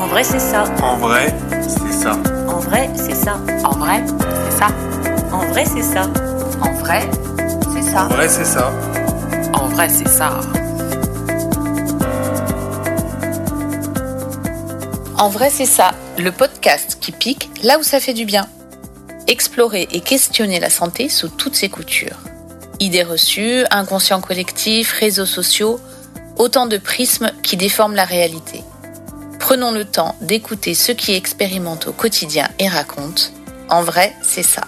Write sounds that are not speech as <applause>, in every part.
En vrai, c'est ça. En vrai, c'est ça. En vrai, c'est ça. En vrai, c'est ça. En vrai, c'est ça. En vrai, c'est ça. En vrai, c'est ça. En vrai, c'est ça. En vrai, c'est ça, le podcast qui pique là où ça fait du bien. Explorer et questionner la santé sous toutes ses coutures. Idées reçues, inconscient collectif, réseaux sociaux, autant de prismes qui déforment la réalité. Prenons le temps d'écouter ceux qui expérimentent au quotidien et racontent. En vrai, c'est ça.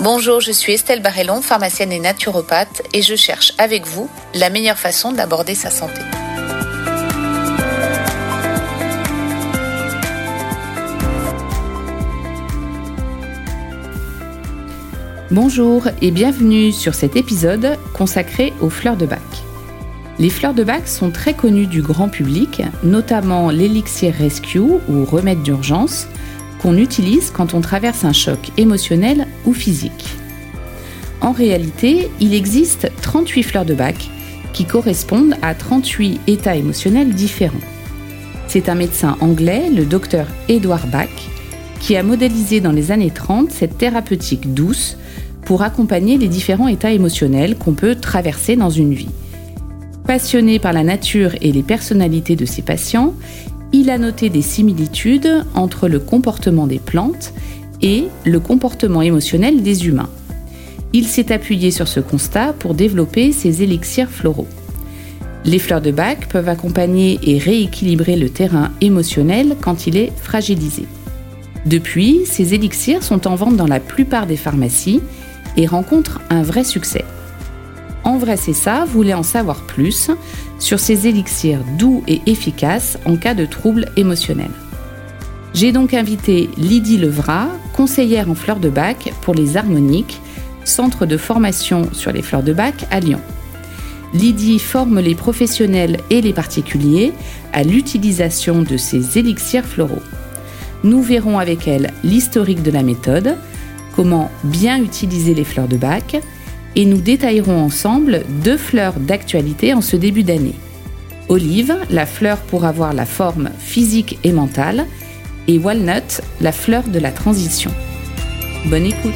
Bonjour, je suis Estelle Barrellon, pharmacienne et naturopathe, et je cherche avec vous la meilleure façon d'aborder sa santé. Bonjour et bienvenue sur cet épisode consacré aux fleurs de bac. Les fleurs de bac sont très connues du grand public, notamment l'élixir rescue ou remède d'urgence qu'on utilise quand on traverse un choc émotionnel ou physique. En réalité, il existe 38 fleurs de bac qui correspondent à 38 états émotionnels différents. C'est un médecin anglais, le docteur Edward Bach, qui a modélisé dans les années 30 cette thérapeutique douce pour accompagner les différents états émotionnels qu'on peut traverser dans une vie. Passionné par la nature et les personnalités de ses patients, il a noté des similitudes entre le comportement des plantes et le comportement émotionnel des humains. Il s'est appuyé sur ce constat pour développer ses élixirs floraux. Les fleurs de bac peuvent accompagner et rééquilibrer le terrain émotionnel quand il est fragilisé. Depuis, ces élixirs sont en vente dans la plupart des pharmacies et rencontrent un vrai succès. En vrai, c'est ça, voulez en savoir plus sur ces élixirs doux et efficaces en cas de troubles émotionnels. J'ai donc invité Lydie Levrat, conseillère en fleurs de bac pour les harmoniques, centre de formation sur les fleurs de bac à Lyon. Lydie forme les professionnels et les particuliers à l'utilisation de ces élixirs floraux. Nous verrons avec elle l'historique de la méthode, comment bien utiliser les fleurs de bac, et nous détaillerons ensemble deux fleurs d'actualité en ce début d'année. Olive, la fleur pour avoir la forme physique et mentale, et Walnut, la fleur de la transition. Bonne écoute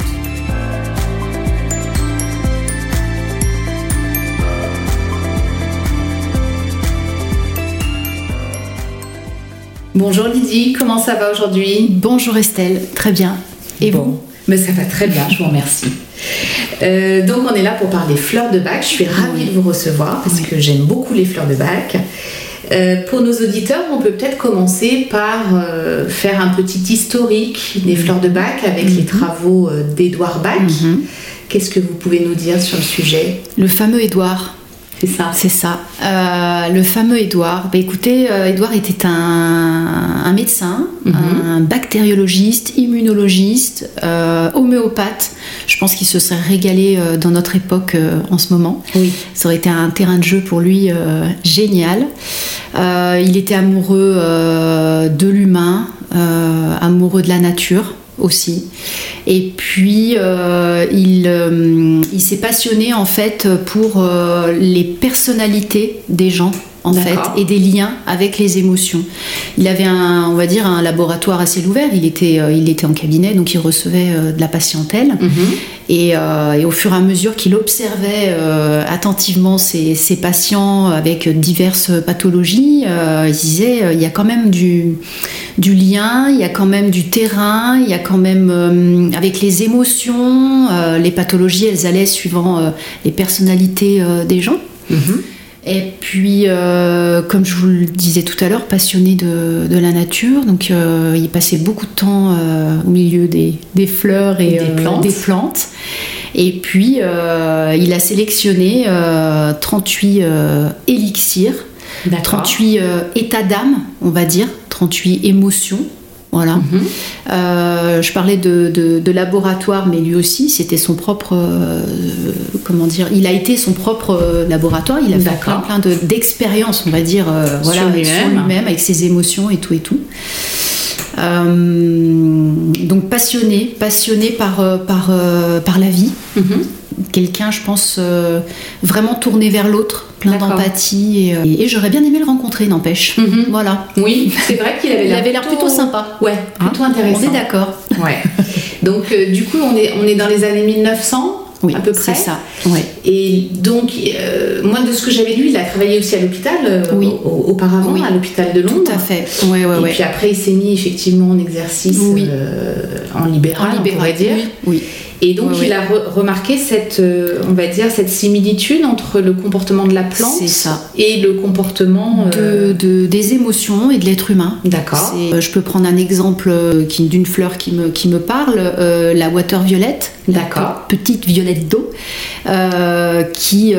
Bonjour Lydie, comment ça va aujourd'hui? Bonjour Estelle, très bien. Et bon, mais ça va très bien, je vous remercie. Euh, donc on est là pour parler fleurs de bac. Je suis ravie de vous recevoir parce que j'aime beaucoup les fleurs de bac. Euh, pour nos auditeurs, on peut peut-être commencer par euh, faire un petit historique des fleurs de bac avec les travaux d'Édouard Bach. Qu'est-ce que vous pouvez nous dire sur le sujet? Le fameux Édouard. C'est ça. C'est ça. Euh, le fameux Édouard. Bah, écoutez, euh, Édouard était un, un médecin, un bactériologiste, immunologiste, euh, homéopathe. Je pense qu'il se serait régalé euh, dans notre époque en ce moment. Oui. Ça aurait été un terrain de jeu pour lui génial. Il était amoureux de l'humain, amoureux de la nature aussi. Et puis, euh, il, euh, il s'est passionné en fait pour euh, les personnalités des gens. En fait, et des liens avec les émotions. Il avait un, on va dire, un laboratoire assez ouvert. Il était, il était en cabinet, donc il recevait de la patientèle. Et, euh, et au fur et à mesure qu'il observait euh, attentivement ses, ses patients avec diverses pathologies, euh, il disait il y a quand même du, du lien, il y a quand même du terrain, il y a quand même euh, avec les émotions, euh, les pathologies, elles allaient suivant euh, les personnalités des gens. Et puis, comme je vous le disais tout à l'heure, passionné de, de la nature, donc il passait beaucoup de temps au milieu des, des fleurs et Des plantes. des plantes. Et puis, il a sélectionné euh, 38 euh, élixirs, D'accord. 38 euh, états d'âme, on va dire, 38 émotions. Voilà. Mhm. Euh, je parlais de, de- de laboratoire, mais lui aussi, c'était son propre. euh, comment dire Il a été son propre euh, laboratoire. Il a fait plein, plein de- d'expériences, on va dire, euh, voilà, Sur avec- lui-même. avec ses émotions et tout et tout. Donc passionné, passionné par, par, par la vie, Mhm. Quelqu'un, je pense, euh, vraiment tourné vers l'autre, plein d'empathie. Et, euh, et j'aurais bien aimé le rencontrer, n'empêche. Mhm. Voilà. Oui, c'est vrai qu'il avait Il l'air avait l'air plutôt sympa. Ouais, plutôt Hein intéressant. On est d'accord. Ouais. <laughs> Donc euh, du coup, on est, on est dans les années 1900 Oui, à peu près. c'est ça. Ouais. Et donc, euh, moi, de ce que j'avais lu, il a travaillé aussi à l'hôpital euh, Oui. auparavant, Oui. à l'hôpital de Londres. Tout à fait. Ouais, ouais, Et puis après, il s'est mis effectivement en exercice euh, en libéral, En on libéral, pourrait dire. Oui. Et donc, il a re- remarqué cette, euh, on va dire, cette similitude entre le comportement de la plante ça. et le comportement euh, de, de- des émotions et de l'être humain. D'accord. Euh, Je peux prendre un exemple d'une fleur qui me, qui me parle, la water violette. D'accord. Petite violette d'eau, qui,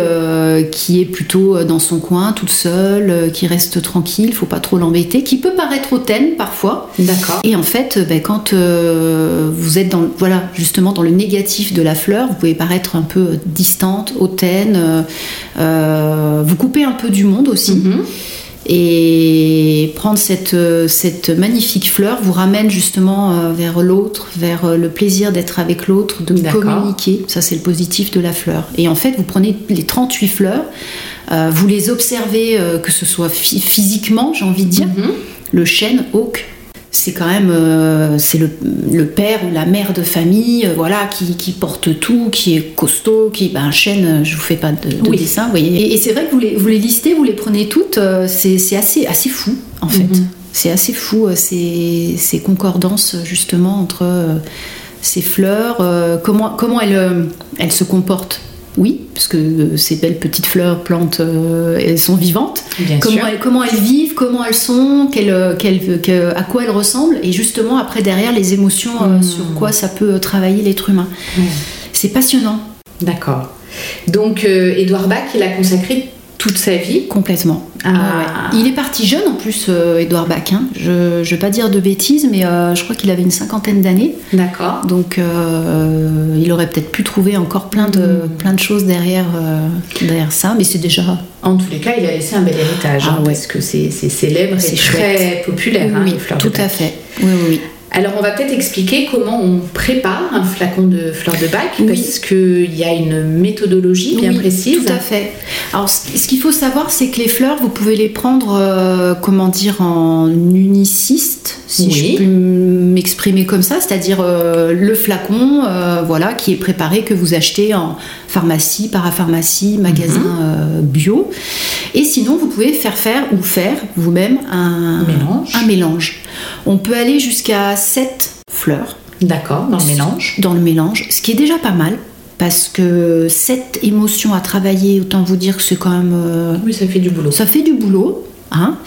qui est plutôt dans son coin, toute seule, qui reste tranquille, faut pas trop l'embêter, qui peut paraître hautaine parfois. D'accord. Et en fait, ben, quand vous êtes dans, voilà, justement dans le négatif de la fleur, vous pouvez paraître un peu distante, hautaine, euh, euh, vous coupez un peu du monde aussi. Mhm. Et prendre cette, cette magnifique fleur vous ramène justement euh, vers l'autre, vers le plaisir d'être avec l'autre, de communiquer. Ça, c'est le positif de la fleur. Et en fait, vous prenez les 38 fleurs, euh, vous les observez, euh, que ce soit phy- physiquement, j'ai envie de dire. Mhm. Le chêne, oak, c'est quand même euh, c'est le, le père ou la mère de famille, euh, voilà, qui, qui porte tout, qui est costaud, qui ben, un chêne, euh, je vous fais pas de, de Oui. dessin, vous voyez. Et, et c'est vrai que vous les, vous les listez, vous les prenez toutes, euh, c'est c'est assez, assez fou en fait. Mhm. C'est assez fou ces, ces concordances justement entre ces fleurs, comment, comment elles, elles se comportent. Oui, parce que euh, ces belles petites fleurs, plantes, euh, elles sont vivantes Bien comment sûr. elles, comment elles vivent, comment elles sont, quelles- quelles- que- à quoi elles ressemblent, et justement après derrière les émotions, euh, Hmm. sur quoi ça peut travailler l'être humain. C'est passionnant, D'accord. Donc, euh, Édouard Bach, il a consacré toute sa vie complètement. Ouais, ouais. Il est parti jeune en plus, euh, Édouard Bach. hein. Je ne vais pas dire de bêtises, mais euh, je crois qu'il avait une cinquantaine d'années. D'accord. Donc euh, il aurait peut-être pu trouver encore plein de, Hmm. plein de choses derrière, euh, derrière ça, mais c'est déjà En tous les cas, il a laissé un bel héritage, Ah hein, ouais. parce que c'est célèbre et C'est très chouette. populaire, hein, oui, les fleurs de tout à fait. Oui, oui, oui. Alors, on va peut-être expliquer comment on prépare un flacon de fleurs de bac, Oui. parce qu'il y a une méthodologie bien Oui, précise. Tout à fait. Alors, ce qu'il faut savoir, c'est que les fleurs, vous pouvez les prendre, euh, comment dire, en uniciste, si Oui. je peux m'exprimer comme ça, c'est-à-dire euh, le flacon, euh, voilà, qui est préparé que vous achetez en pharmacie, parapharmacie, magasin Mhm. bio. Et sinon, vous pouvez faire faire ou faire vous-même un Mélange. un mélange. On peut aller jusqu'à 7 fleurs D'accord, dans le mélange. dans le mélange, ce qui est déjà pas mal. Parce que cette émotion à travailler, autant vous dire que c'est quand même. euh, Oui, ça fait du boulot. ça fait du boulot. Hein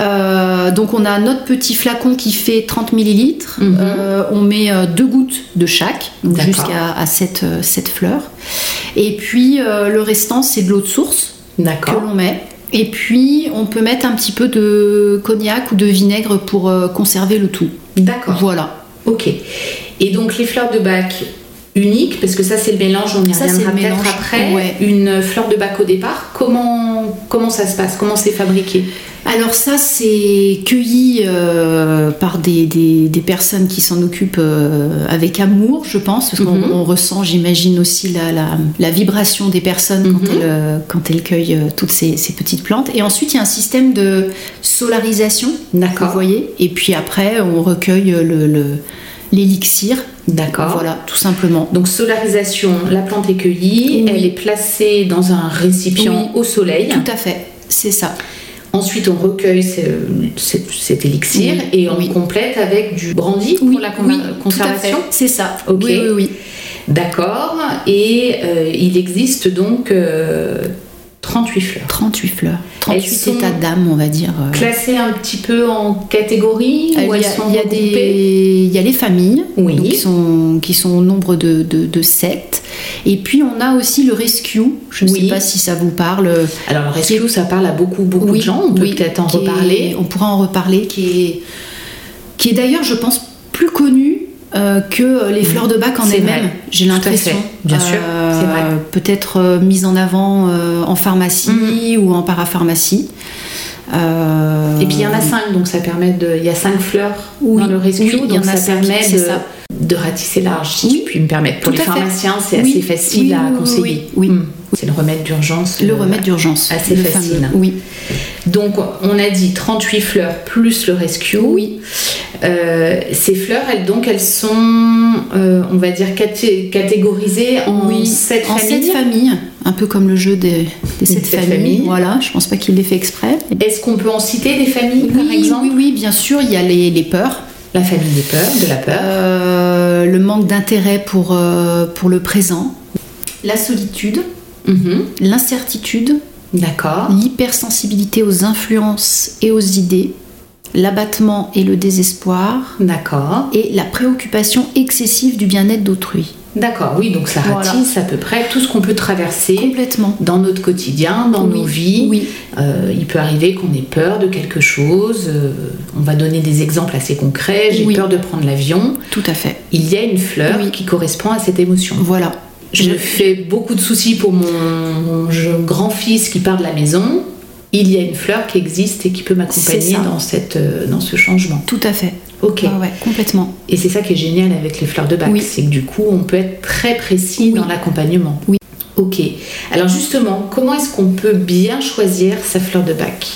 Euh, donc on a notre petit flacon qui fait 30 millilitres. Mhm. Euh, on met deux gouttes de chaque, jusqu'à à 7, fleurs. Et puis le restant c'est de l'eau de source que l'on met. Et puis on peut mettre un petit peu de cognac ou de vinaigre pour euh, conserver le tout. D'accord. Voilà. Ok. Et donc, les fleurs de bac uniques, parce que ça, c'est le mélange, on y reviendra peut-être après. ouais. Une fleur de bac au départ, comment, comment ça se passe? Comment c'est fabriqué? Alors ça, c'est cueilli euh, par des, des- des personnes qui s'en occupent euh, avec amour, je pense, parce qu'on Mhm. ressent, j'imagine, aussi la, la- la vibration des personnes quand, Mhm. elles, euh, quand elles cueillent toutes ces, ces petites plantes. Et ensuite, il y a un système de solarisation, D'accord. vous voyez. Et puis après, on recueille le- le- l'élixir. D'accord. Voilà, tout simplement. Donc solarisation, la plante est cueillie, Oui. elle est placée dans un récipient Oui. au soleil. Tout à fait, c'est ça. Ensuite, on recueille ce- cet, cet élixir Oui. et on complète avec du brandy pour la conservation. C'est ça. Ok. Oui, oui, oui. D'accord. Et euh, il existe donc euh, 38 fleurs. 38 fleurs. 38 Elles sont états d'âme, on va dire. euh. Classées un petit peu en catégories Euh, Il y, a, y des, il y a les familles Oui. donc qui, sont, qui sont au nombre de, de, de sept. Et puis on a aussi le rescue. Je ne Oui. sais pas si ça vous parle. Alors le rescue, ça parle à beaucoup, beaucoup Oui, de gens. On peut peut-être en est- reparler. on pourra en reparler. Qui est, qui est d'ailleurs, je pense, plus connu euh, que les fleurs de bac en elles-mêmes. J'ai l'impression. Bien sûr, c'est vrai. Peut-être euh, mise en avant euh, en pharmacie ou en parapharmacie. Euh, Et puis il y en a cinq, donc ça permet de. Il y a cinq fleurs Oui, dans le rescue, oui, il y donc en a ça cinq, permet de, ça. de ratisser large, si Oui, je puis me permettre. Pour tout les pharmaciens, c'est Oui, assez facile oui, à oui, oui, conseiller. oui, oui. C'est le remède d'urgence. Le euh, remède d'urgence. Assez le facile. fameux. Oui. Donc, on a dit 38 fleurs plus le rescue. Oui. Euh, ces fleurs, elles, donc, elles sont, euh, on va dire, caté- catégorisées en oui. sept en familles. sept familles, un peu comme le jeu des, des sept, sept familles. familles. Voilà, je pense pas qu'il l'ait fait exprès. Est-ce qu'on peut en citer des familles, par oui, exemple oui, oui, bien sûr, il y a les, les peurs, La famille des peurs, de la peur. euh, le manque d'intérêt pour, pour le présent, la solitude, Mhm. l'incertitude, D'accord. l'hypersensibilité aux influences et aux idées, l'abattement et le désespoir, D'accord. et la préoccupation excessive du bien-être d'autrui. D'accord, oui, donc ça Voilà. ratisse à peu près tout ce qu'on peut traverser Complètement. dans notre quotidien, dans Oui, nos vies. Oui, Euh, il peut arriver qu'on ait peur de quelque chose. euh, on va donner des exemples assez concrets. J'ai Oui. peur de prendre l'avion. tout à fait. Il y a une fleur Oui. qui correspond à cette émotion. Voilà. Je me fais beaucoup de soucis pour mon, grand-fils qui part de la maison. Il y a une fleur qui existe et qui peut m'accompagner dans, cette, euh, dans ce changement. Tout à fait. Ok. Ah ouais, complètement. Et c'est ça qui est génial avec les fleurs de bac, Oui. c'est que du coup, on peut être très précis Oui. dans l'accompagnement. Oui. Ok. Alors justement, comment est-ce qu'on peut bien choisir sa fleur de bac?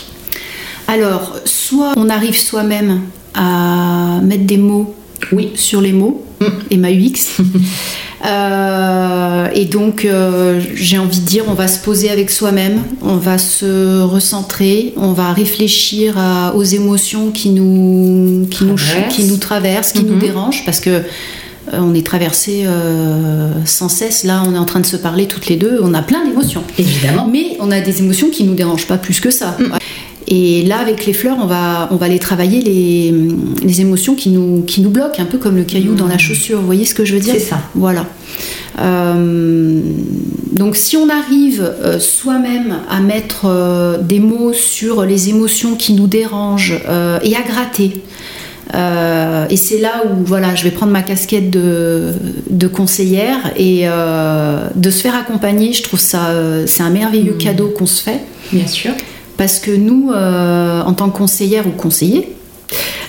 Alors, soit on arrive soi-même à mettre des mots Oui. sur les mots, Mm. et ma UX. <laughs> Euh, et donc, euh, j'ai envie de dire, on va se poser avec soi-même, on va se recentrer, on va réfléchir à- aux émotions qui nous, qui nous, Traversent. qui nous traversent, qui nous Mhm. dérangent, parce que euh, on est traversé euh, sans cesse. Là, on est en train de se parler toutes les deux, on a plein d'émotions. Évidemment. Mais on a des émotions qui nous dérangent pas plus que ça. Et là, avec les fleurs, on va, on va aller travailler les, les émotions qui nous, qui nous bloquent, un peu comme le caillou dans la chaussure. Vous voyez ce que je veux dire? C'est ça. Voilà. Euh, donc, si on arrive euh, soi-même à mettre euh, des mots sur les émotions qui nous dérangent et à gratter, et c'est là où voilà, je vais prendre ma casquette de, de conseillère et de se faire accompagner. Je trouve ça, c'est un merveilleux cadeau qu'on se fait Bien sûr. Parce que nous, euh, en tant que conseillère ou conseiller,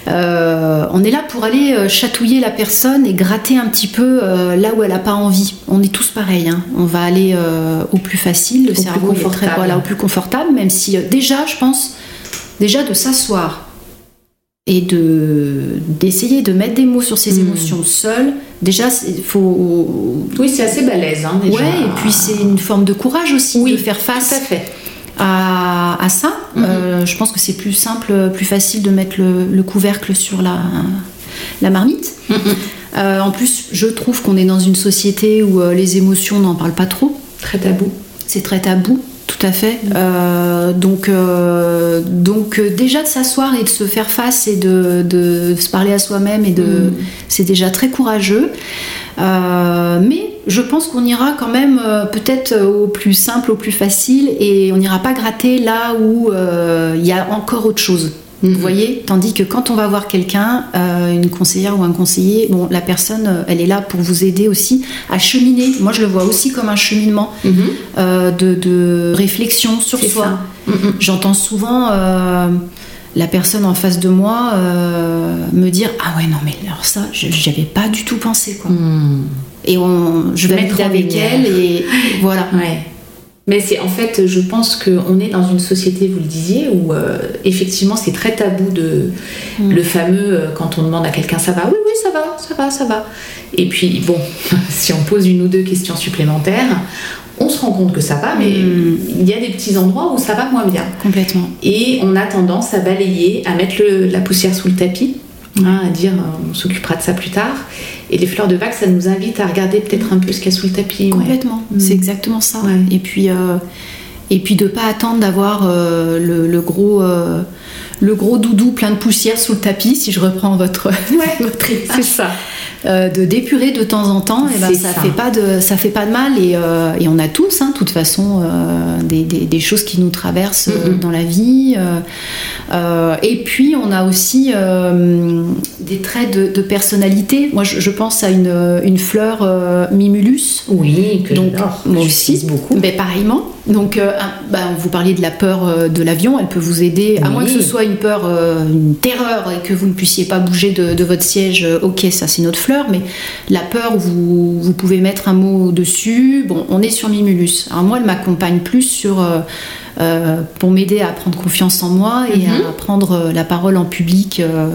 euh, on est là pour aller euh, chatouiller la personne et gratter un petit peu euh, là où elle n'a pas envie. On est tous pareils. hein. On va aller euh, au plus facile, le plus cerveau est très voilà, au plus confortable, même si déjà, je pense, déjà de s'asseoir et de d'essayer de mettre des mots sur ses Mm. émotions seul. Déjà, il faut Oui, c'est assez balèze. Hein, déjà. ouais, et puis c'est une forme de courage aussi Oui, de faire Tout face à fait. À, à ça. Mhm. Euh, je pense que c'est plus simple, plus facile de mettre le, le couvercle sur la, la marmite. Mhm. Euh, en plus, je trouve qu'on est dans une société où euh, les émotions n'en parlent pas trop. Très tabou. C'est très tabou, tout à fait. Euh, donc, euh, donc euh, déjà de s'asseoir et de se faire face et de, de se parler à soi-même et de, Mhm. c'est déjà très courageux. Euh, mais je pense qu'on ira quand même peut-être au plus simple, au plus facile, et on n'ira pas gratter là où il y a encore autre chose. Mhm. Vous voyez Tandis que quand on va voir quelqu'un, euh, une conseillère ou un conseiller, bon, la personne, euh, elle est là pour vous aider aussi à cheminer. Moi, je le vois aussi comme un cheminement Mhm. euh, de, de réflexion sur soi. ça. Mhm. J'entends souvent euh, la personne en face de moi me dire Ah ouais, non, mais alors ça, je j'y avais pas du tout pensé. Quoi. Mhm. Et on, je vais en avec lumière. elle et voilà. Ouais. Mais c'est en fait, je pense qu'on est dans une société, vous le disiez, où euh, effectivement c'est très tabou de Mm. le fameux euh, quand on demande à quelqu'un ça va, oui oui ça va, ça va, ça va. Et puis bon, <laughs> si on pose une ou deux questions supplémentaires, on se rend compte que ça va, mais Mm. il y a des petits endroits où ça va moins bien. Complètement. Et on a tendance à balayer, à mettre le- la poussière sous le tapis, hein, à dire euh, on s'occupera de ça plus tard. Et les fleurs de bac, ça nous invite à regarder peut-être un peu ce qu'il y a sous le tapis. ouais. Complètement. Mm. C'est exactement ça. Ouais. Et puis. euh, et puis de pas attendre d'avoir euh, le, le gros euh, le gros doudou plein de poussière sous le tapis si je reprends votre, <laughs> votre image. C'est ça. Euh, de d'épurer de temps en temps, et ben, C'est ça, ça. fait pas de ça fait pas de mal et, euh, et on a tous, hein, de toute façon, euh, des, des- des choses qui nous traversent dans la vie. et puis on a aussi des traits de, de personnalité. Moi, je, je pense à une, une fleur Mimulus. Oui, que Donc, moi aussi, beaucoup. Ben, pareillement. Donc, un- bah, vous parliez de la peur de l'avion, elle peut vous aider, à moins que ce soit une peur, une terreur et que vous ne puissiez pas bouger de, de votre siège. ok, ça c'est notre fleur, mais la peur, vous, vous pouvez mettre un mot dessus. Bon, on est sur Mimulus. Alors, moi, elle m'accompagne plus sur. euh, euh, pour m'aider à prendre confiance en moi et à prendre euh, la parole en public. euh,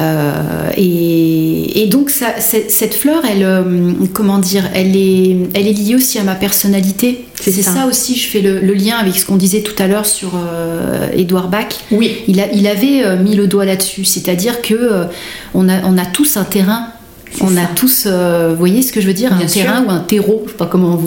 euh, et, et donc ça, cette fleur, elle, comment dire, elle est, elle est liée aussi à ma personnalité. C'est ça. ça. aussi, je fais le, le lien avec ce qu'on disait tout à l'heure sur Édouard Bach. Oui. Il, a- il avait mis le doigt là-dessus, c'est-à-dire que on, a, on a tous un terrain. On a tous, euh, vous voyez ce que je veux dire, Bien un sûr. terrain ou un terreau, je sais pas comment vous.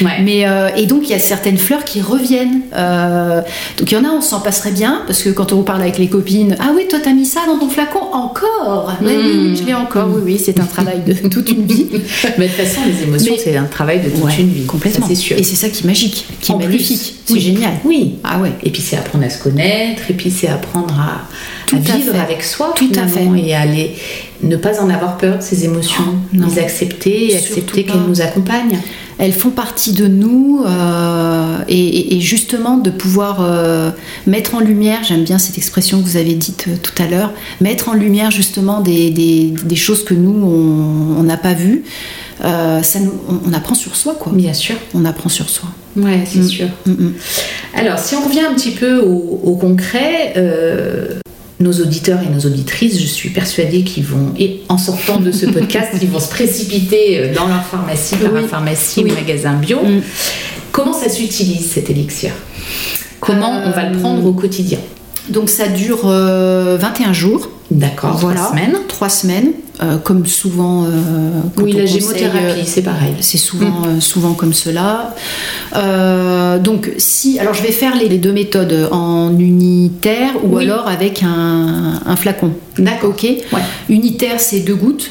Ouais. Mais euh, et donc il y a certaines fleurs qui reviennent. Euh, donc il y en a, on s'en passerait bien parce que quand on parle avec les copines, ah oui, toi t'as mis ça dans ton flacon encore. Oui, oui, je l'ai encore. Oui, oui, c'est un travail de <laughs> toute une vie. <laughs> Mais de toute façon, les émotions, c'est un travail de toute Ouais, une vie. complètement. Ça, c'est sûr. Et c'est ça qui est magique, qui En est magnifique. C'est oui. génial. Oui. Ah ouais. Et puis c'est apprendre à se connaître, et puis c'est apprendre à, Tout à vivre fait. avec soi Tout à fait. et à les, ne pas en avoir peur de ces émotions, Oh, non. les accepter, et accepter qu'elles nous accompagnent. Elles font partie de nous euh, et, et- justement de pouvoir euh, mettre en lumière, j'aime bien cette expression que vous avez dite euh, tout à l'heure, mettre en lumière justement des, des- des choses que nous on n'a pas vues. Euh, ça nous- on, on apprend sur soi quoi. Bien sûr. On apprend sur soi. Ouais, c'est Mm. sûr. Mm, mm. Alors, si on revient un petit peu au, au concret, euh, nos auditeurs et nos auditrices, je suis persuadée qu'ils vont, et en sortant de ce <laughs> podcast, ils vont se précipiter euh, dans leur pharmacie, Oui. pharmacie Oui. ou magasin bio. Mm. Comment ça s'utilise cet élixir? Comment on va le Euh, prendre au quotidien? Donc ça dure euh, 21 jours. D'accord, voilà. trois semaines. Trois semaines, euh, comme souvent. euh, Oui, la gémothérapie, euh, c'est pareil. C'est souvent, euh, souvent comme cela. Donc, si. Alors, je vais faire les, les deux méthodes en unitaire ou Oui. alors avec un, un flacon. D'accord. Ok Ouais. Unitaire, c'est deux gouttes,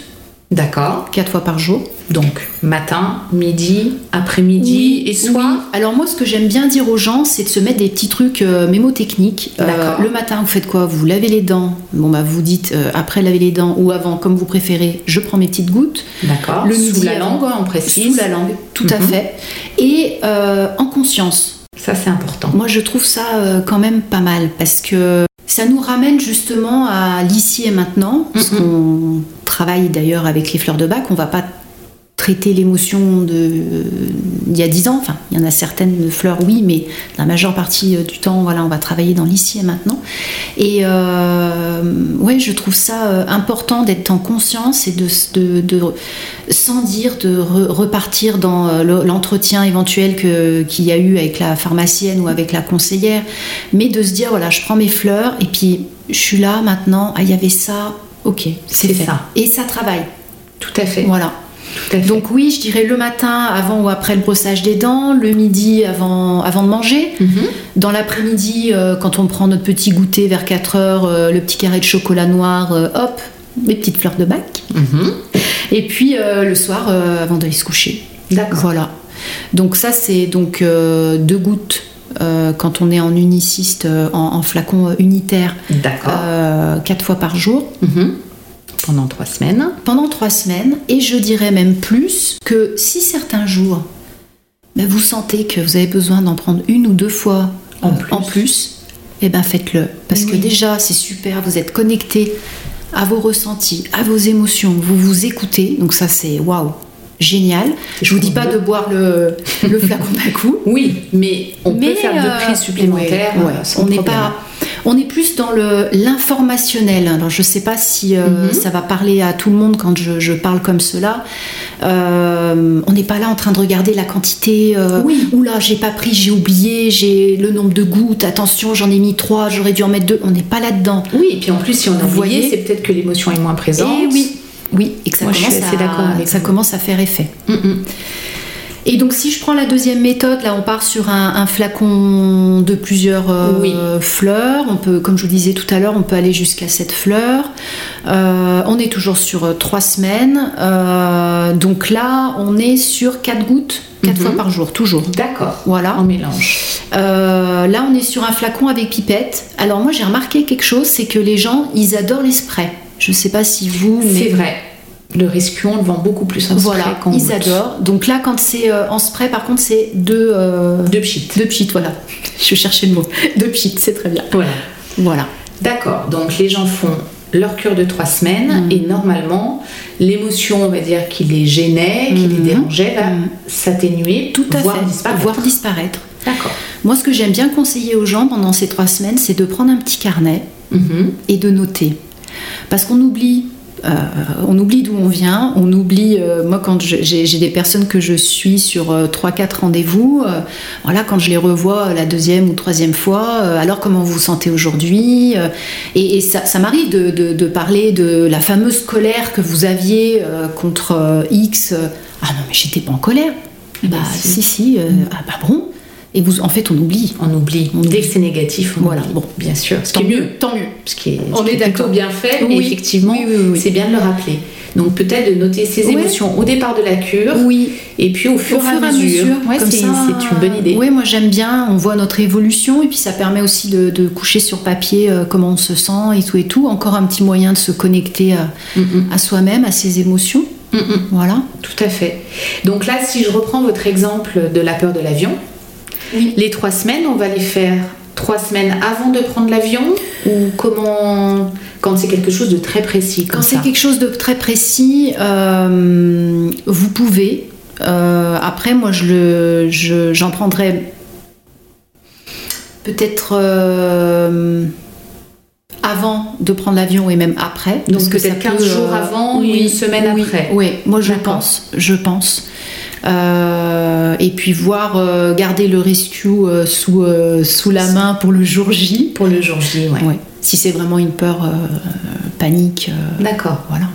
D'accord. quatre fois par jour. Donc, matin, midi, après-midi et soir. Oui. Alors, moi, ce que j'aime bien dire aux gens, c'est de se mettre des petits trucs euh, mémotechniques. Euh, D'accord. le matin, vous faites quoi? Vous lavez les dents. Bon, bah, vous dites euh, après laver les dents ou avant, comme vous préférez, je prends mes petites gouttes. D'accord. Le Sous midi la avant. langue, on précise. Sous la langue, tout à Mhm. fait. Et euh, en conscience. Ça, c'est important. Moi, je trouve ça euh, quand même pas mal parce que ça nous ramène justement à l'ici et maintenant. Parce Mhm. qu'on travaille d'ailleurs avec les fleurs de bac, on va pas traiter l'émotion d'il y a 10 ans. Enfin, il y en a certaines fleurs, oui, mais la majeure partie euh, du temps, voilà, on va travailler dans l'ici et maintenant. Et euh, ouais, je trouve ça euh, important d'être en conscience et de, de, de- sans dire de re- repartir dans euh, le- l'entretien éventuel qu'il y a eu avec la pharmacienne ou avec la conseillère, mais de se dire voilà, je prends mes fleurs et puis je suis là maintenant. Ah, il y avait ça. Ok, c'est ça. Et ça travaille. Tout à fait. Voilà. Tout à fait. Donc oui, je dirais le matin avant ou après le brossage des dents, le midi avant, avant de manger, Mhm. dans l'après-midi euh, quand on prend notre petit goûter vers 4 heures, euh, le petit carré de chocolat noir, euh, hop, mes petites fleurs de bac. Mhm. Et puis le soir avant d'aller se coucher. D'accord. Voilà. Donc ça c'est donc deux gouttes euh, quand on est en uniciste, euh, en, en flacon euh, unitaire, quatre fois par jour Mhm. Pendant trois semaines. pendant trois semaines. Et je dirais même plus que si certains jours, ben, vous sentez que vous avez besoin d'en prendre une ou deux fois En plus. en plus, eh ben faites-le. Parce que déjà, c'est super, vous êtes connecté à vos ressentis, à vos émotions, vous vous écoutez. Donc ça, c'est waouh, génial. Je vous dis pas de boire le, <laughs> le flacon d'un coup. <laughs> Oui, mais on peut faire euh, deux prises supplémentaires. ouais, ouais, euh, on n'est pas, on est plus dans le l'informationnel. Alors je sais pas si euh, Mhm. ça va parler à tout le monde quand je, je parle comme cela. Euh, on n'est pas là en train de regarder la quantité. Euh, Oui. Oula, j'ai pas pris, j'ai oublié, j'ai le nombre de gouttes. Attention, j'en ai mis trois, j'aurais dû en mettre deux. On n'est pas là-dedans. Oui, et puis en plus, si on a oublié, c'est peut-être que l'émotion est moins présente. Et oui, oui, et que ça Moi, commence à- d'accord avec ça vous. commence à faire effet. Mhm. Et donc si je prends la deuxième méthode, là on part sur un, un flacon de plusieurs euh, Oui. fleurs. On peut, comme je vous disais tout à l'heure, on peut aller jusqu'à 7 fleurs. Euh, on est toujours sur euh, trois semaines. Euh, donc là, on est sur 4 gouttes, 4 Mhm. fois par jour, toujours. D'accord. Voilà. En mélange. Euh, là, on est sur un flacon avec pipette. Alors moi, j'ai remarqué quelque chose, c'est que les gens, ils adorent les sprays. Je sais pas si vous, mais C'est vrai. Le rescue, on le vend beaucoup plus en Voilà, spray qu'en ils adorent. Donc là, quand c'est euh, en spray, par contre, c'est deux. euh, Deux pchits. deux pchits, voilà. <laughs> Je cherchais le mot. Deux pchits, c'est très bien. Voilà. Voilà. D'accord, donc les gens font leur cure de trois semaines Mhm. et normalement, l'émotion, on va dire, qui les gênait, qui les Mhm. dérangeait, va Mhm. s'atténuer, Tout à voire fait. disparaître. Voire disparaître. D'accord. Moi, ce que j'aime bien conseiller aux gens pendant ces trois semaines, c'est de prendre un petit carnet Mhm. et de noter. Parce qu'on oublie. euh, on oublie d'où on vient, on oublie, euh, moi quand j'ai des personnes que je suis sur 3-4 rendez-vous, euh, voilà, quand je les revois la deuxième ou troisième fois, alors comment vous vous sentez aujourd'hui Et, et ça, ça m'arrive de, de- de parler de la fameuse colère que vous aviez contre X. ah non mais j'étais pas en colère. Bah si. si si, euh, ah bah bon. Et vous, en fait on oublie. On oublie. On Dès oublie. que c'est négatif, on Voilà, oublie. bon. bien sûr. Ce qui Tant est mieux. tant mieux. Ce qui est, On ce qui est d'accord. bien fait, Oui. effectivement, Oui, oui, oui. c'est bien de le rappeler. Donc peut-être de noter ses émotions au départ de la cure, Oui, et puis au fur, et à mesure. Ouais, comme c'est ça, c'est une bonne idée. Oui, moi j'aime bien. On voit notre évolution et puis ça permet aussi de, de coucher sur papier euh, comment on se sent et tout et tout. Encore un petit moyen de se connecter à, Mhm. à soi-même, à ses émotions. Voilà. Tout à fait. Donc là, si je reprends votre exemple de la peur de l'avion, les trois semaines, on va les faire trois semaines avant de prendre l'avion ou comment quand c'est quelque chose de très précis comme Quand c'est quelque chose de très précis, euh, vous pouvez. Euh, après, moi, je le, je- j'en prendrais peut-être euh, avant de prendre l'avion et même après. Donc peut-être ça 15 peut, jours avant oui, une semaine oui, après. Oui, moi je pense, je pense. Euh, et puis voir euh, garder le rescue euh, sous, sous la main pour le jour J. pour le jour J, ouais. Ouais. Si c'est vraiment une peur panique, D'accord. voilà.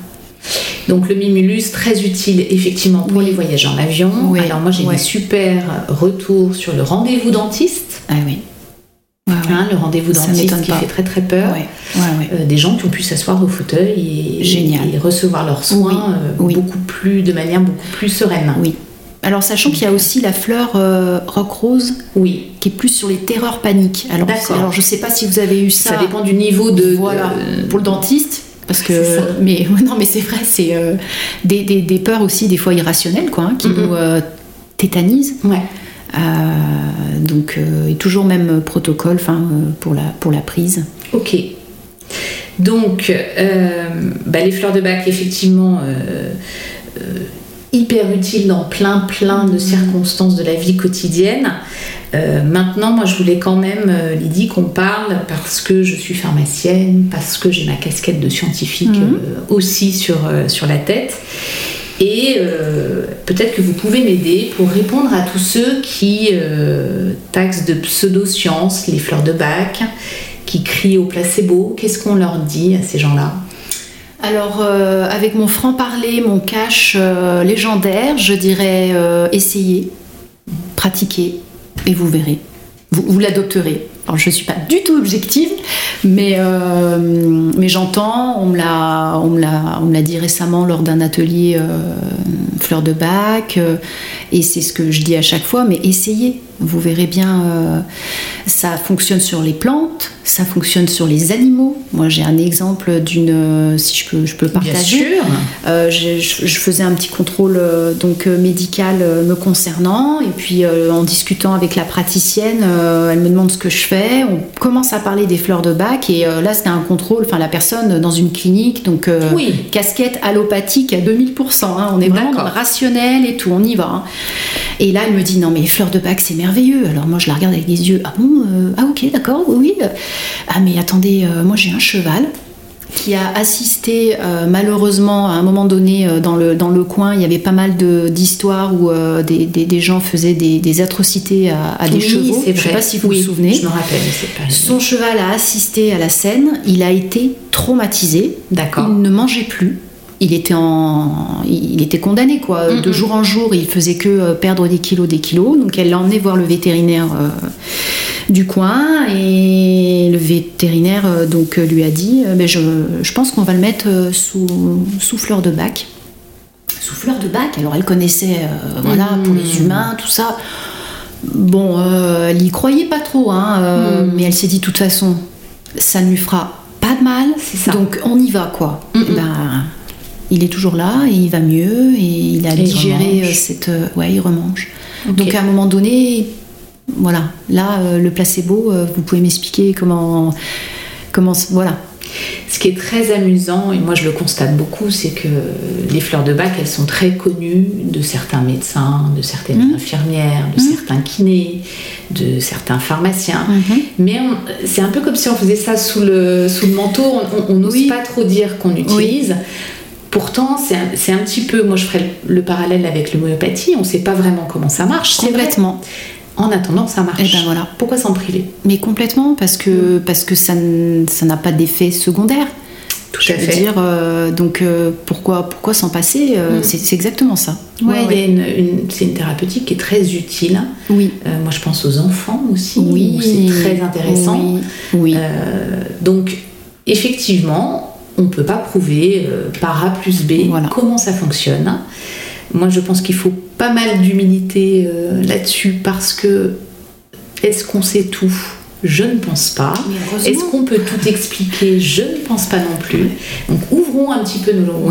Donc le Mimulus, très utile effectivement pour Oui. les voyages en avion. Oui. Alors moi j'ai Ouais. des super retours sur le rendez-vous dentiste. Ah oui. Ouais, ouais. Hein, le rendez-vous dentiste qui pas. fait très très peur. Euh, des gens qui ont pu s'asseoir au fauteuil et, Génial. et recevoir leurs soins Oui, euh, beaucoup plus de manière beaucoup plus sereine. Oui. Alors sachant qu'il y a aussi la fleur euh, rock rose Oui. qui est plus sur les terreurs paniques. Alors, alors je sais pas si vous avez eu ça. Ça, dépend du niveau de. voilà de- pour le dentiste. Parce que, C'est ça. mais <laughs> non, mais c'est vrai, c'est euh, des, des- des peurs aussi des fois irrationnelles, quoi, hein, qui nous euh, tétanisent. Ouais. Euh, donc, et toujours même protocole, enfin, pour la pour la prise. Ok. Donc, bah, les fleurs de bac, effectivement, hyper utiles dans plein, plein de circonstances de la vie quotidienne. Euh, maintenant, moi, je voulais quand même, euh, Lydie, qu'on parle parce que je suis pharmacienne, parce que j'ai ma casquette de scientifique Mhm. euh, aussi sur, sur la tête. Et peut-être que vous pouvez m'aider pour répondre à tous ceux qui taxent de pseudo-sciences les fleurs de bac, qui crient au placebo. Qu'est-ce qu'on leur dit à ces gens-là? Alors, euh, avec mon franc-parler, mon cash euh, légendaire, je dirais euh, essayez, pratiquez, et vous verrez. Vous, l'adopterez. Alors, je ne suis pas du tout objective, mais, mais j'entends, on me l'a dit récemment lors d'un atelier fleurs de bac, et c'est ce que je dis à chaque fois, mais essayez. Vous verrez bien, euh, ça fonctionne sur les plantes, ça fonctionne sur les animaux. Moi, j'ai un exemple d'une, euh, si je peux, je peux le partager. Euh, je, je- je faisais un petit contrôle euh, donc euh, médical euh, me concernant et puis euh, en discutant avec la praticienne, euh, elle me demande ce que je fais. On commence à parler des fleurs de bac et euh, là c'était un contrôle, enfin la personne dans une clinique donc euh, Oui. casquette allopathique à 2000%. hein. on est vraiment rationnel et tout, on y va. hein. Et là elle me dit non mais fleurs de bac c'est merveilleux. Alors moi je la regarde avec des yeux ah bon euh, ah ok d'accord oui oui. ah mais attendez euh, moi j'ai un cheval qui a assisté euh, malheureusement à un moment donné euh, dans, le, dans le coin, il y avait pas mal de- d'histoires où euh, des, des- des gens faisaient des, des atrocités à, à des Oui, chevaux. Je sais vrai. pas si vous Oui, vous souvenez. Je me rappelle période. Son cheval a assisté à la scène, il a été traumatisé, D'accord. il ne mangeait plus. Il était, en... il était condamné quoi. Mhm. De jour en jour, il faisait que euh, perdre des kilos, des kilos. Donc elle l'a emmené voir le vétérinaire euh, du coin et le vétérinaire euh, donc euh, lui a dit euh, Ben, je, je pense qu'on va le mettre euh, sous, sous fleur de bac. Sous fleur de bac? Alors elle connaissait euh, voilà pour les humains tout ça. Bon, euh, elle y croyait pas trop, hein, euh, Mhm. mais elle s'est dit de toute façon, ça ne lui fera pas de mal. C'est ça. Donc on y va quoi. Eh ben, il est toujours là et il va mieux et il a Et digéré euh, cette. euh, ouais, il remange. Donc à un moment donné, voilà, là, euh, le placebo, euh, vous pouvez m'expliquer comment. comment voilà. Ce qui est très amusant, et moi je le constate beaucoup, c'est que les fleurs de bac, elles sont très connues de certains médecins, de certaines Mhm. infirmières, de certains kinés, de certains pharmaciens. Mhm. Mais c'est un peu comme si on faisait ça sous le, sous le manteau, on- n'ose Oui. pas trop dire qu'on utilise. Pourtant, c'est un, un petit peu, moi je ferais le, le parallèle avec l'homéopathie, on ne sait pas vraiment comment ça marche. vrai. Complètement. En attendant, ça marche. Eh ben voilà. Pourquoi s'en priver? Mais complètement, parce que, parce que ça n'a pas d'effet secondaire. Tout Je à veux fait. dire, euh, donc euh, pourquoi, pourquoi s'en passer euh, Mm. c'est, exactement ça. Ouais, c'est une thérapeutique qui est très utile. Oui. Moi, je pense aux enfants aussi. Oui. C'est très intéressant. Oui. oui. Donc, effectivement, on ne peut pas prouver euh, par A plus B Voilà. comment ça fonctionne. Moi, je pense qu'il faut pas mal d'humilité euh, là-dessus parce que est-ce qu'on sait tout? Je ne pense pas. Est-ce qu'on peut tout expliquer? Je ne pense pas non plus. Donc ouvrons un petit peu nos,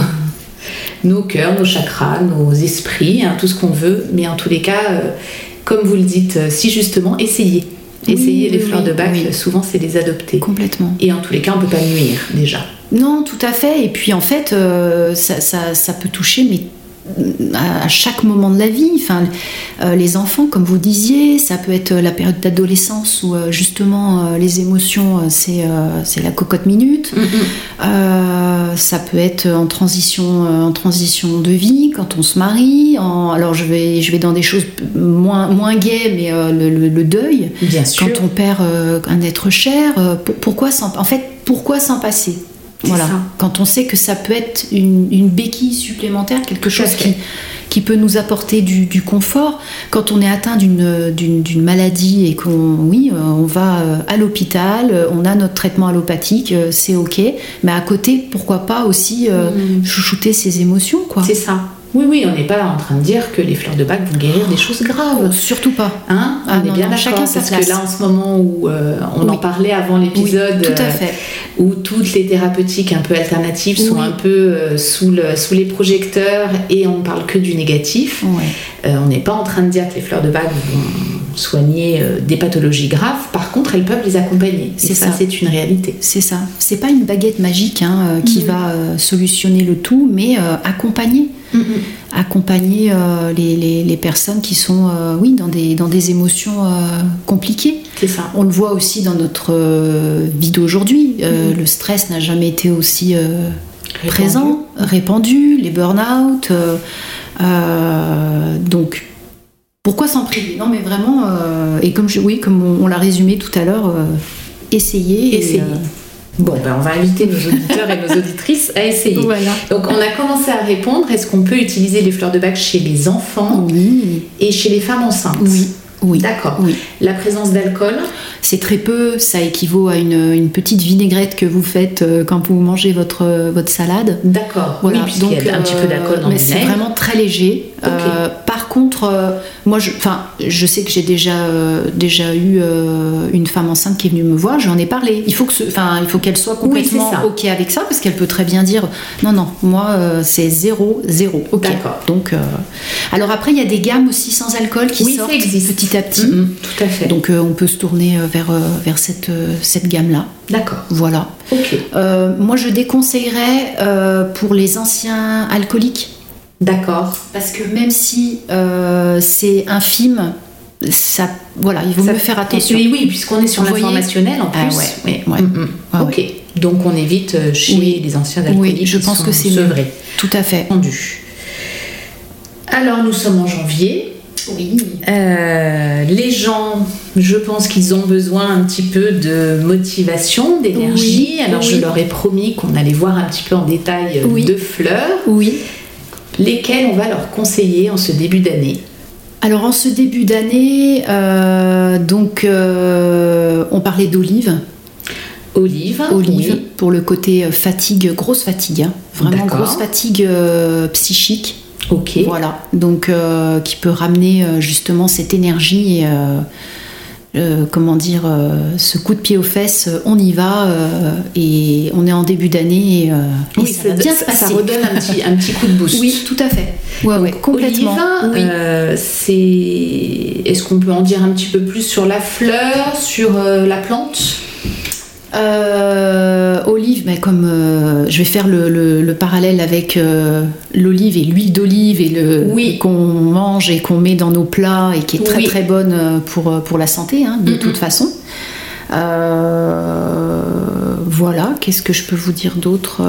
nos cœurs, nos chakras, nos esprits, hein, tout ce qu'on veut. Mais en tous les cas, euh, comme vous le dites si justement, essayez. Oui, Essayez les oui, fleurs de bac, oui. souvent c'est les adopter. Complètement. Et en tous les cas, on peut pas nuire déjà. Non, tout à fait. Et puis en fait, euh, ça, ça- ça peut toucher, mais à chaque moment de la vie. Enfin, euh, les enfants, comme vous disiez, ça peut être la période d'adolescence où euh, justement euh, les émotions, euh, c'est euh, c'est la cocotte minute. Euh, ça peut être en transition, euh, en transition de vie, quand on se marie. en- alors je vais, je vais dans des choses moins, moins gaies, mais euh, le, le- le deuil. Bien sûr. Quand on perd euh, un être cher, euh, pour- pourquoi s'en, en fait, pourquoi s'en passer? Voilà. ça. Quand on sait que ça peut être une, une béquille supplémentaire, quelque chose qui, qui peut nous apporter du, du confort. Quand on est atteint d'une, maladie et qu'on, oui, euh, on va euh, à l'hôpital, euh, on a notre traitement allopathique, c'est ok. Mais à côté, pourquoi pas aussi Mhm. chouchouter ses émotions, quoi. C'est ça. Oui, oui, on n'est pas en train de dire que les fleurs de bac vont guérir des choses graves. Surtout pas. Hein? Ah on est bien non, d'accord. chacun sa parce place. que là, en ce moment où euh, on Oui. en parlait avant l'épisode, Oui, euh, où toutes les thérapeutiques un peu alternatives sont un peu euh, sous, le, sous les projecteurs et on parle que du négatif. On n'est pas en train de dire que les fleurs de bac vont soigner euh, des pathologies graves. Par contre, elles peuvent les accompagner. C'est ça, ça. c'est une réalité. C'est ça. C'est pas une baguette magique hein, euh, qui Mhm. va euh, solutionner le tout, mais accompagner. accompagner euh, les, les- les personnes qui sont euh, oui, dans, des, dans des émotions euh, compliquées. C'est ça. On le voit aussi dans notre vie d'aujourd'hui. Le stress n'a jamais été aussi Répandu. présent, répandu, les burn-out. donc, pourquoi s'en priver? Non, mais vraiment, euh, et comme, je, oui, comme on, on l'a résumé tout à l'heure, euh, essayez. et, Essayez. euh, Bon, ben, on va inviter nos auditeurs et nos auditrices à essayer. voilà. Donc, on a commencé à répondre. Est-ce qu'on peut utiliser les fleurs de bac chez les enfants Oui, et chez les femmes enceintes? Oui, oui. D'accord. Oui. La présence d'alcool? C'est très peu, ça équivaut à une, une petite vinaigrette que vous faites quand vous mangez votre, votre salade. D'accord. Voilà, oui, y a un petit peu d'alcool dans mais c'est vraiment très léger. Euh, par contre, euh, moi, je, enfin, je sais que j'ai déjà, euh, déjà eu euh, une femme enceinte qui est venue me voir. J'en ai parlé. Il faut que, enfin, il faut qu'elle soit complètement ok avec ça, parce qu'elle peut très bien dire, non, non, moi, c'est zéro, zéro. Ok. D'accord. Donc, alors après, il y a des gammes aussi sans alcool qui Oui, sortent petit à petit. Mhm, tout à fait. Donc, on peut se tourner vers, vers cette, cette gamme-là. D'accord. Voilà. Ok. Moi, je déconseillerais pour les anciens alcooliques. D'accord. Parce que même si euh, c'est infime, ça, voilà, il vaut Ça- mieux faire attention. Oui, oui, puisqu'on est sur l'informationnel en plus. Ah ouais. Mm, mm. Ah ok. Donc on évite euh, chez Oui. les anciens alcooliques. Oui, je pense que c'est sevrés. Tout à fait. Entendu. Alors nous sommes en janvier. Oui. Euh, les gens, je pense qu'ils ont besoin un petit peu de motivation, d'énergie. Oui, Alors je leur ai promis qu'on allait voir un petit peu en détail Oui. deux fleurs, Oui. Lesquelles on va leur conseiller en ce début d'année. Alors en ce début d'année, euh, donc euh, on parlait d'olive. Olive. Olive oui. pour le côté euh, fatigue, grosse fatigue, hein. vraiment grosse fatigue euh, psychique. Ok. Voilà, donc qui peut ramener justement cette énergie et, euh, comment dire, euh, ce coup de pied aux fesses, euh, on y va et on est en début d'année et, oui, ça, va bien se passer. Ça redonne un petit, un petit coup de boost. Oui, tout à fait. Ouais, ouais, complètement. c'est. Est-ce qu'on peut en dire un petit peu plus sur la fleur, sur la plante? Euh, olive, mais comme euh, je vais faire le, parallèle avec euh, l'olive et l'huile d'olive et le oui. qu'on mange et qu'on met dans nos plats et qui est très très bonne pour, pour la santé, hein, de toute façon. voilà, qu'est-ce que je peux vous dire d'autre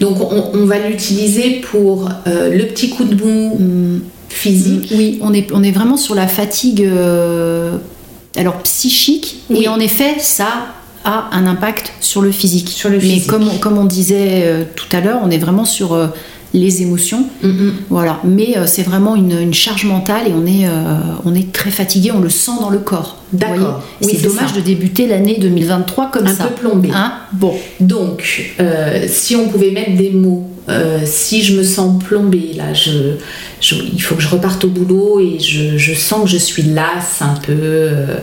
Donc on, va l'utiliser pour le petit coup de bout mm. physique. Oui, on est, on est vraiment sur la fatigue alors psychique, et en effet, ça a un impact sur le physique. Sur le Mais comme, comme on disait euh, tout à l'heure, on est vraiment sur euh, les émotions. Voilà. Mais euh, c'est vraiment une, charge mentale et on est, on est très fatigué, on le sent dans le corps. D'accord. c'est dommage de débuter l'année 2023 comme ça. Un peu plombé. Hein? Bon. Donc, si on pouvait mettre des mots si je me sens plombée, là, je, il faut que je reparte au boulot et je, sens que je suis lasse un peu. Euh,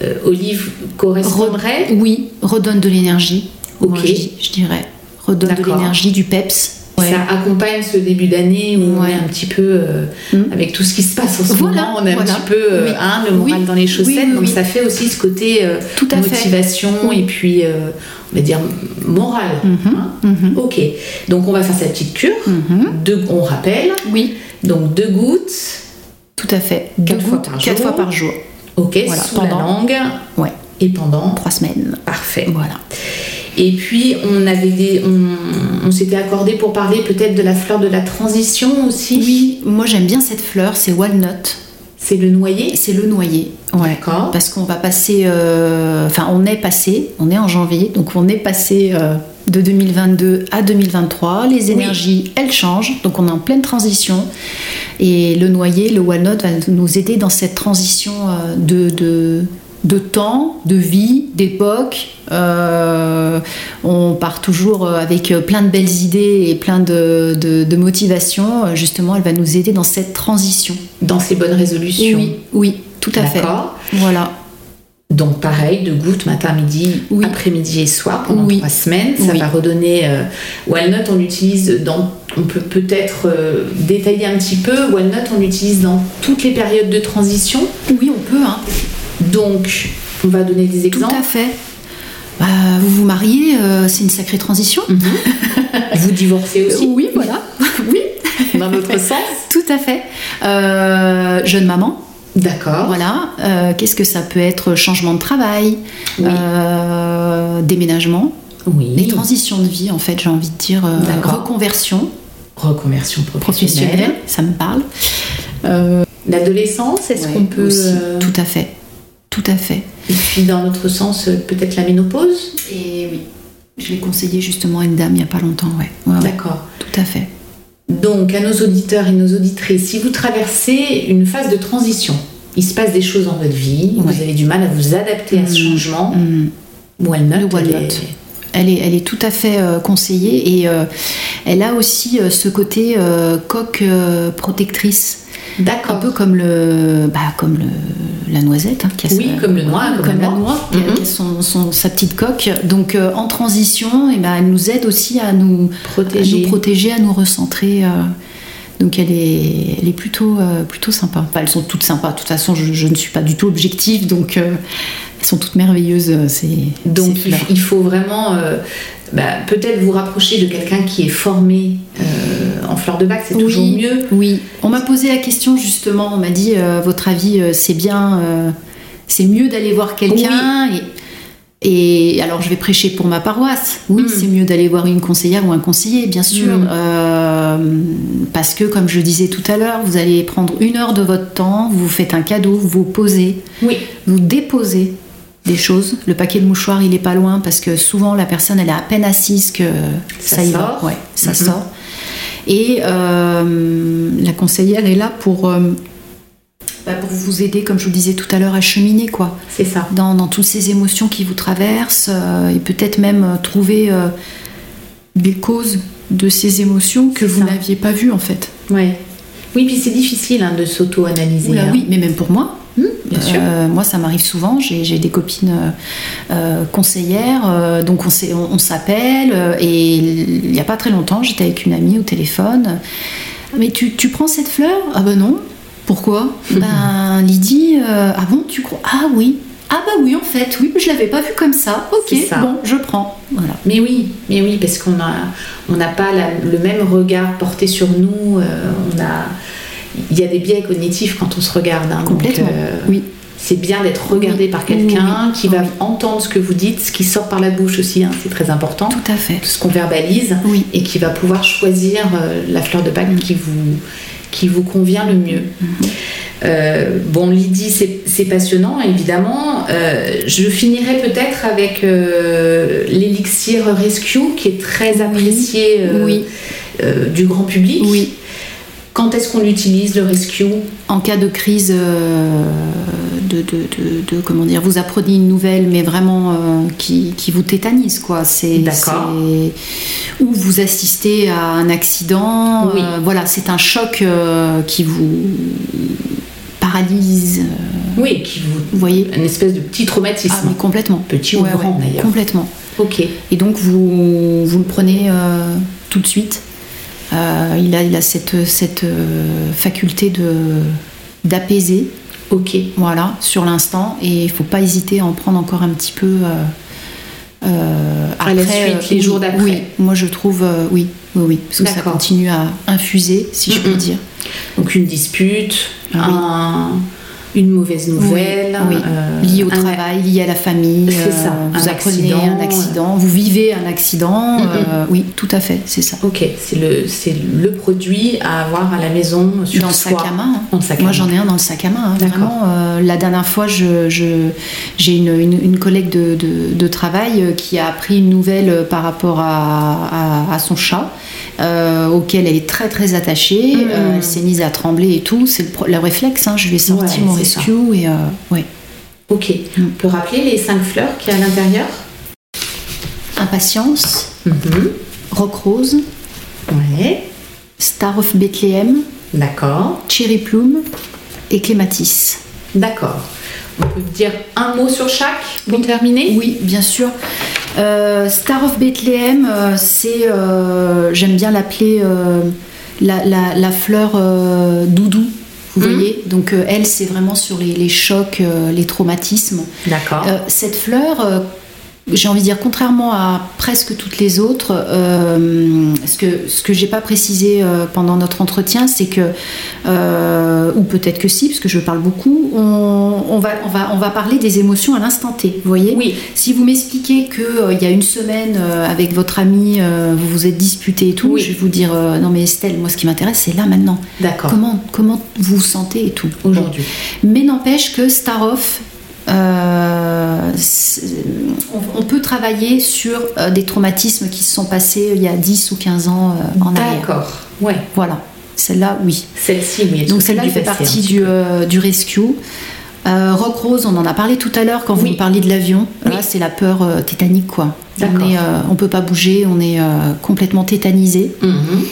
euh, Olive correspondrait? Oui, redonne de l'énergie. Ok. je, dirais. Redonne de l'énergie, du peps. Ça accompagne ce début d'année où on est un petit peu euh, mm. avec tout ce qui se passe en ce moment, on est un petit peu hein, le moral dans les chaussettes, donc ça fait aussi ce côté tout à motivation et puis on va dire morale. Mm-hmm. Hein. Ok, donc on va faire cette petite cure. On rappelle. Oui. Donc deux gouttes. Tout à fait. Quatre, fois, par quatre fois par jour. Ok, voilà. sous pendant, la langue. Ouais. Et pendant trois semaines. Parfait. Voilà. Et puis on avait des, on, s'était accordé pour parler peut-être de la fleur de la transition aussi. Oui, moi j'aime bien cette fleur, c'est walnut. C'est le noyer? C'est le noyer, ouais. D'accord. Parce qu'on va passer, euh, enfin on est passé, on est en janvier, donc on est passé euh, de 2022 à 2023. Les énergies, elles changent, donc on est en pleine transition. Et le noyer, le walnut va nous aider dans cette transition euh, de, de, temps, de vie, d'époque. Euh, on part toujours avec plein de belles idées et plein de, de, motivation. Justement, elle va nous aider dans cette transition. Dans ces bonnes résolutions. Oui, oui, tout à fait. Voilà. Donc pareil, de gouttes matin, midi, après-midi et soir pendant trois semaines. Ça va redonner. Euh, walnut, on l'utilise dans. On peut peut-être euh, détailler un petit peu. Walnut, on l'utilise dans toutes les périodes de transition. Oui, on peut. Hein. Donc, on va donner des exemples. Tout à fait. Bah, vous vous mariez, euh, c'est une sacrée transition. Mhm. <laughs> vous divorcez aussi. Oui, voilà. <laughs> oui. Dans <laughs> notre sens. Tout à fait. jeune maman. D'accord. Voilà. Euh, qu'est-ce que ça peut être Changement de travail, euh, déménagement, oui. les transitions de vie, en fait, j'ai envie de dire euh, reconversion. Reconversion professionnelle. ça me parle. L'adolescence, est-ce qu'on peut. Tout à fait. Tout à fait. Et puis, dans notre sens, peut-être la ménopause Et oui. Je l'ai conseillé justement à une dame il n'y a pas longtemps, ouais. D'accord. Tout à fait. Donc, à nos auditeurs et nos auditrices, si vous traversez une phase de transition, il se passe des choses dans votre vie, vous avez du mal à vous adapter à ce mmh. changement, mmh. Walnut, Elle, est, elle est tout à fait euh, conseillée et euh, elle a aussi euh, ce côté coque protectrice. D'accord. Un peu comme le, bah, comme le, la noisette. Hein, oui, comme le noix, comme, la noix, qui a mhm. son, sa petite coque. Donc euh, en transition, et eh ben, elle nous aide aussi à nous protéger, à nous, protéger, à nous recentrer. Euh. donc elle est, elle est plutôt, euh, plutôt sympa. elles sont toutes sympas. De toute façon, je, ne suis pas du tout objective, donc elles sont toutes merveilleuses. C'est donc il, faut vraiment bah, peut-être vous rapprocher de quelqu'un qui est formé fleur de bac, c'est toujours mieux. Oui, on m'a posé la question justement, on m'a dit, euh, votre avis, euh, c'est bien, euh, c'est mieux d'aller voir quelqu'un. Et, alors je vais prêcher pour ma paroisse. Oui, hmm. c'est mieux d'aller voir une conseillère ou un conseiller, bien sûr. Hmm. parce que, comme je disais tout à l'heure, vous allez prendre une heure de votre temps, vous faites un cadeau, vous posez, oui. vous déposez des choses. Le paquet de mouchoirs, il est pas loin parce que souvent la personne, elle est à peine assise que ça, y va. Ouais, ça mm-hmm. sort. Et euh, la conseillère est là pour, euh, bah, pour vous aider, comme je vous disais tout à l'heure, à cheminer, quoi. C'est ça. Dans, dans, toutes ces émotions qui vous traversent euh, et peut-être même trouver des causes de ces émotions que vous n'aviez pas vues, en fait. Ouais. Oui, puis c'est difficile hein, de s'auto-analyser. Hein. Oui, mais même pour moi. Hmm Bien sûr. Euh, moi, ça m'arrive souvent. J'ai des copines euh, euh, conseillères, euh, donc on, s'appelle. et il n'y a pas très longtemps, j'étais avec une amie au téléphone. Mais tu, tu prends cette fleur? Ah ben non. Pourquoi? <laughs> Ben Lydie, ah bon, tu crois? Ah oui. Ah bah oui, en fait, oui, je l'avais pas vu comme ça. Ok, ça. bon, je prends. Voilà. Mais oui, mais oui, parce qu'on a, on n'a pas la- le même regard porté sur nous. euh, on a, il y a des biais cognitifs quand on se regarde. hein, donc, Complètement. euh, Oui. C'est bien d'être regardé Oui, par quelqu'un oui, qui va entendre ce que vous dites, ce qui sort par la bouche aussi, hein, c'est très important. Tout à fait. Ce qu'on verbalise Oui. et qui va pouvoir choisir euh, la fleur de Pâques qui vous, qui vous convient le mieux. Euh, bon, Lydie, c'est passionnant, évidemment. Je finirai peut-être avec l'élixir Rescue, qui est très apprécié du grand public. Oui. Quand est-ce qu'on l'utilise, le Rescue en cas de crise euh, de, de, de- de- comment dire vous apprenez une nouvelle mais vraiment euh, qui, qui vous tétanise quoi c'est ou vous assistez à un accident Oui. euh, voilà c'est un choc qui vous paralyse Oui, qui vous... vous voyez Une espèce de petit traumatisme. ah mais complètement Petit ou grand, d'ailleurs. complètement Ok. et donc vous, vous le prenez tout de suite. Euh, il, a, il a cette, cette euh, faculté de d'apaiser, Ok. voilà, sur l'instant, et il faut pas hésiter à en prendre encore un petit peu. euh, À la suite, les jours d'après. Oui, moi je trouve, oui, oui, oui, parce que ça continue à infuser, si je Mm, puis mm. dire. Donc une dispute, Oui. un- une mauvaise nouvelle, oui, euh, lié au travail, lié à la famille. C'est euh, Vous un accident, un accident, vous vivez un accident. Mm, mm. euh, oui, tout à fait, c'est ça. Ok, c'est le, c'est le produit à avoir à la maison sur dans le sac à main. hein. Dans le sac à Moi, j'en ai un dans le sac à main. hein. Vraiment, la dernière fois, je, j'ai une, une- une collègue de, de- de travail qui a appris une nouvelle par rapport à, à- à son chat, euh, auquel elle est très très attachée. Euh, elle s'est mise à trembler et tout. C'est le, pro- le réflexe. hein. Je lui ai sorti Ouais, mon. Rescue et euh, ouais. Ok, Mm. on peut rappeler les cinq fleurs qu'il y a à l'intérieur? Impatience, Mhm. rock rose, Ouais, star of Bethlehem, d'accord, cherry plume et clématis. d'accord. On peut dire un mot sur chaque pour terminer? Oui, bien sûr. Euh, Star of Bethlehem, euh, c'est, euh, j'aime bien l'appeler la, la- la fleur doudou. Vous Mhm. voyez Donc euh, elle, c'est vraiment sur les, les chocs, euh, les traumatismes. D'accord. Euh, cette fleur, j'ai envie de dire, contrairement à presque toutes les autres, euh, ce que ce que j'ai pas précisé euh, pendant notre entretien, c'est que, euh, ou peut-être que si, parce que je parle beaucoup, on, on va on va on va parler des émotions à l'instant T. Vous voyez? Oui, Si vous m'expliquez que il y a une semaine avec votre ami, vous vous êtes disputé et tout, Oui. je vais vous dire non mais Estelle, moi ce qui m'intéresse c'est là maintenant. d'accord. Comment comment vous vous sentez et tout. Aujourd'hui. Mais n'empêche que Staroff, euh, on, on peut travailler sur euh, des traumatismes qui se sont passés euh, il y a 10 ou 15 ans euh, en arrière. D'accord. Ouais. Voilà, celle-là, oui. Celle-ci, oui. Donc celle-là, fait partie du, du rescue. Rock Rose, on en a parlé tout à l'heure quand vous me parliez de l'avion. Oui. Là, c'est la peur tétanique, quoi. On on peut pas bouger, on est complètement tétanisé. Mhm.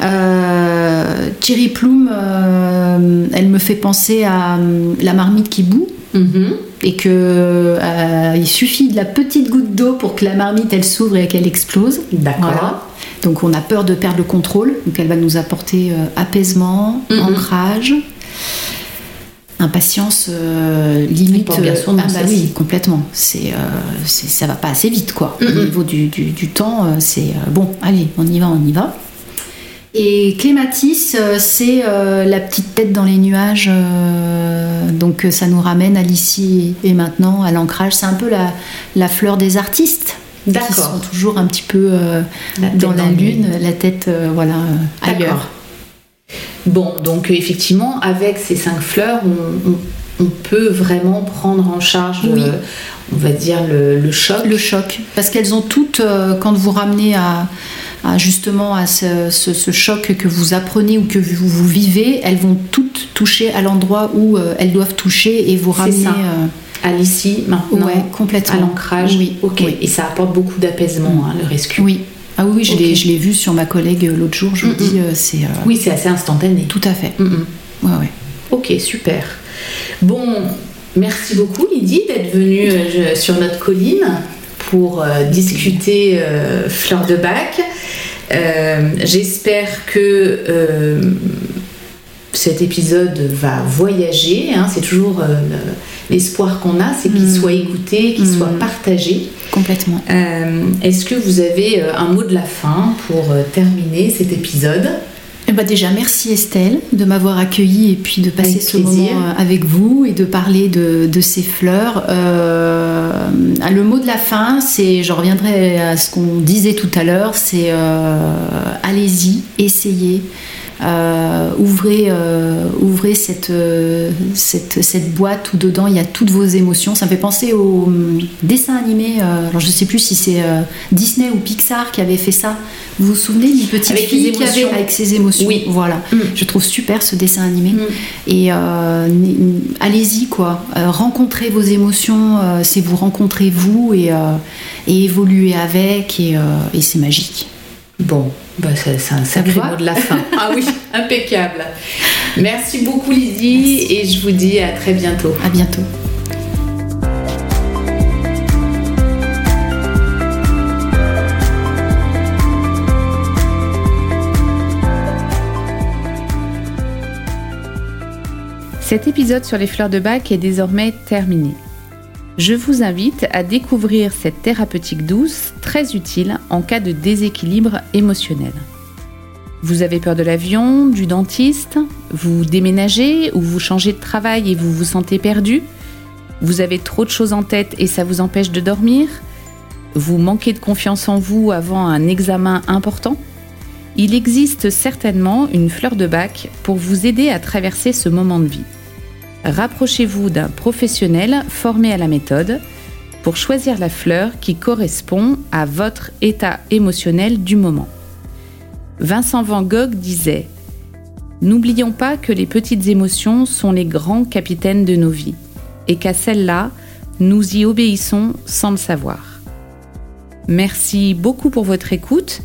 Euh, Thierry Plume, euh, elle me fait penser à euh, la marmite qui bout Mhm. et que il suffit de la petite goutte d'eau pour que la marmite elle s'ouvre et qu'elle explose. D'accord. Voilà. Donc on a peur de perdre le contrôle, donc elle va nous apporter apaisement, Mhm. ancrage, impatience limite. ah bah oui, complètement. C'est, c'est- ça va pas assez vite quoi. Au Mhm. niveau du, du- du temps, c'est bon. Allez, on y va, on y va. Et Clématis, euh, c'est euh, la petite tête dans les nuages. euh, donc ça nous ramène à l'ici et maintenant, à l'ancrage. C'est un peu la, la fleur des artistes. Qui sont toujours un petit peu euh, La dans la lune, la tête voilà, ailleurs. Bon, donc effectivement, avec ces cinq fleurs, on, on- on peut vraiment prendre en charge, Oui. on va dire, le, le choc. Le choc. Parce qu'elles ont toutes, euh, quand vous ramenez à, à justement à ce, ce- ce choc que vous apprenez ou que vous, vous vivez, elles vont toutes toucher à l'endroit où euh, elles doivent toucher et vous ramener. ça. euh, À l'ici, maintenant, ouais, complètement. à l'ancrage. Oui, ok. oui. Et ça apporte beaucoup d'apaisement, hein, le rescue. Oui. Ah oui, oui, je l'ai- vu sur ma collègue euh, l'autre jour, je vous Mm, dis, euh, c'est. euh, Oui, c'est assez instantané. Tout à fait. Ouais, ouais. Ok, super. Bon, merci beaucoup Lydie d'être venue sur notre colline pour euh, discuter euh, fleurs de bac. J'espère que cet épisode va voyager. Hein. c'est toujours l'espoir qu'on a, c'est qu'il mm. soit écouté, qu'il soit mm. partagé. Complètement. Est-ce que vous avez un mot de la fin pour terminer cet épisode? Eh ben déjà, merci Estelle de m'avoir accueillie et puis de passer ce moment euh, avec vous et de parler de, ces fleurs. Euh, le mot de la fin, c'est, je reviendrai à ce qu'on disait tout à l'heure, c'est euh, allez-y, essayez. Euh, ouvrez, euh, ouvrez cette, euh, cette, cette, boîte où dedans il y a toutes vos émotions. Ça me fait penser au hum, dessin animé. alors je sais plus si c'est Disney ou Pixar qui avait fait ça. Vous vous souvenez d'une petite fille qui avait avec ses émotions? Oui, voilà. Hum. Je trouve super ce dessin animé. Hum. Et allez-y quoi. rencontrez vos émotions. c'est vous rencontrez vous et, et évoluez avec et, et c'est magique. Bon, bah c'est un sacré mot de la fin. <laughs> ah oui, impeccable. Merci beaucoup Lydie et je vous dis à très bientôt. À bientôt. Cet épisode sur les fleurs de bac est désormais terminé. Je vous invite à découvrir cette thérapeutique douce très utile en cas de déséquilibre émotionnel. Vous avez peur de l'avion, du dentiste, vous déménagez ou vous changez de travail et vous vous sentez perdu, vous avez trop de choses en tête et ça vous empêche de dormir, vous manquez de confiance en vous avant un examen important, il existe certainement une fleur de bac pour vous aider à traverser ce moment de vie rapprochez-vous d'un professionnel formé à la méthode pour choisir la fleur qui correspond à votre état émotionnel du moment. Vincent Van Gogh disait N'oublions pas que les petites émotions sont les grands capitaines de nos vies et qu'à celles-là, nous y obéissons sans le savoir. Merci beaucoup pour votre écoute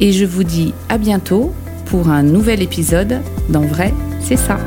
et je vous dis à bientôt pour un nouvel épisode dans Vrai, c'est ça.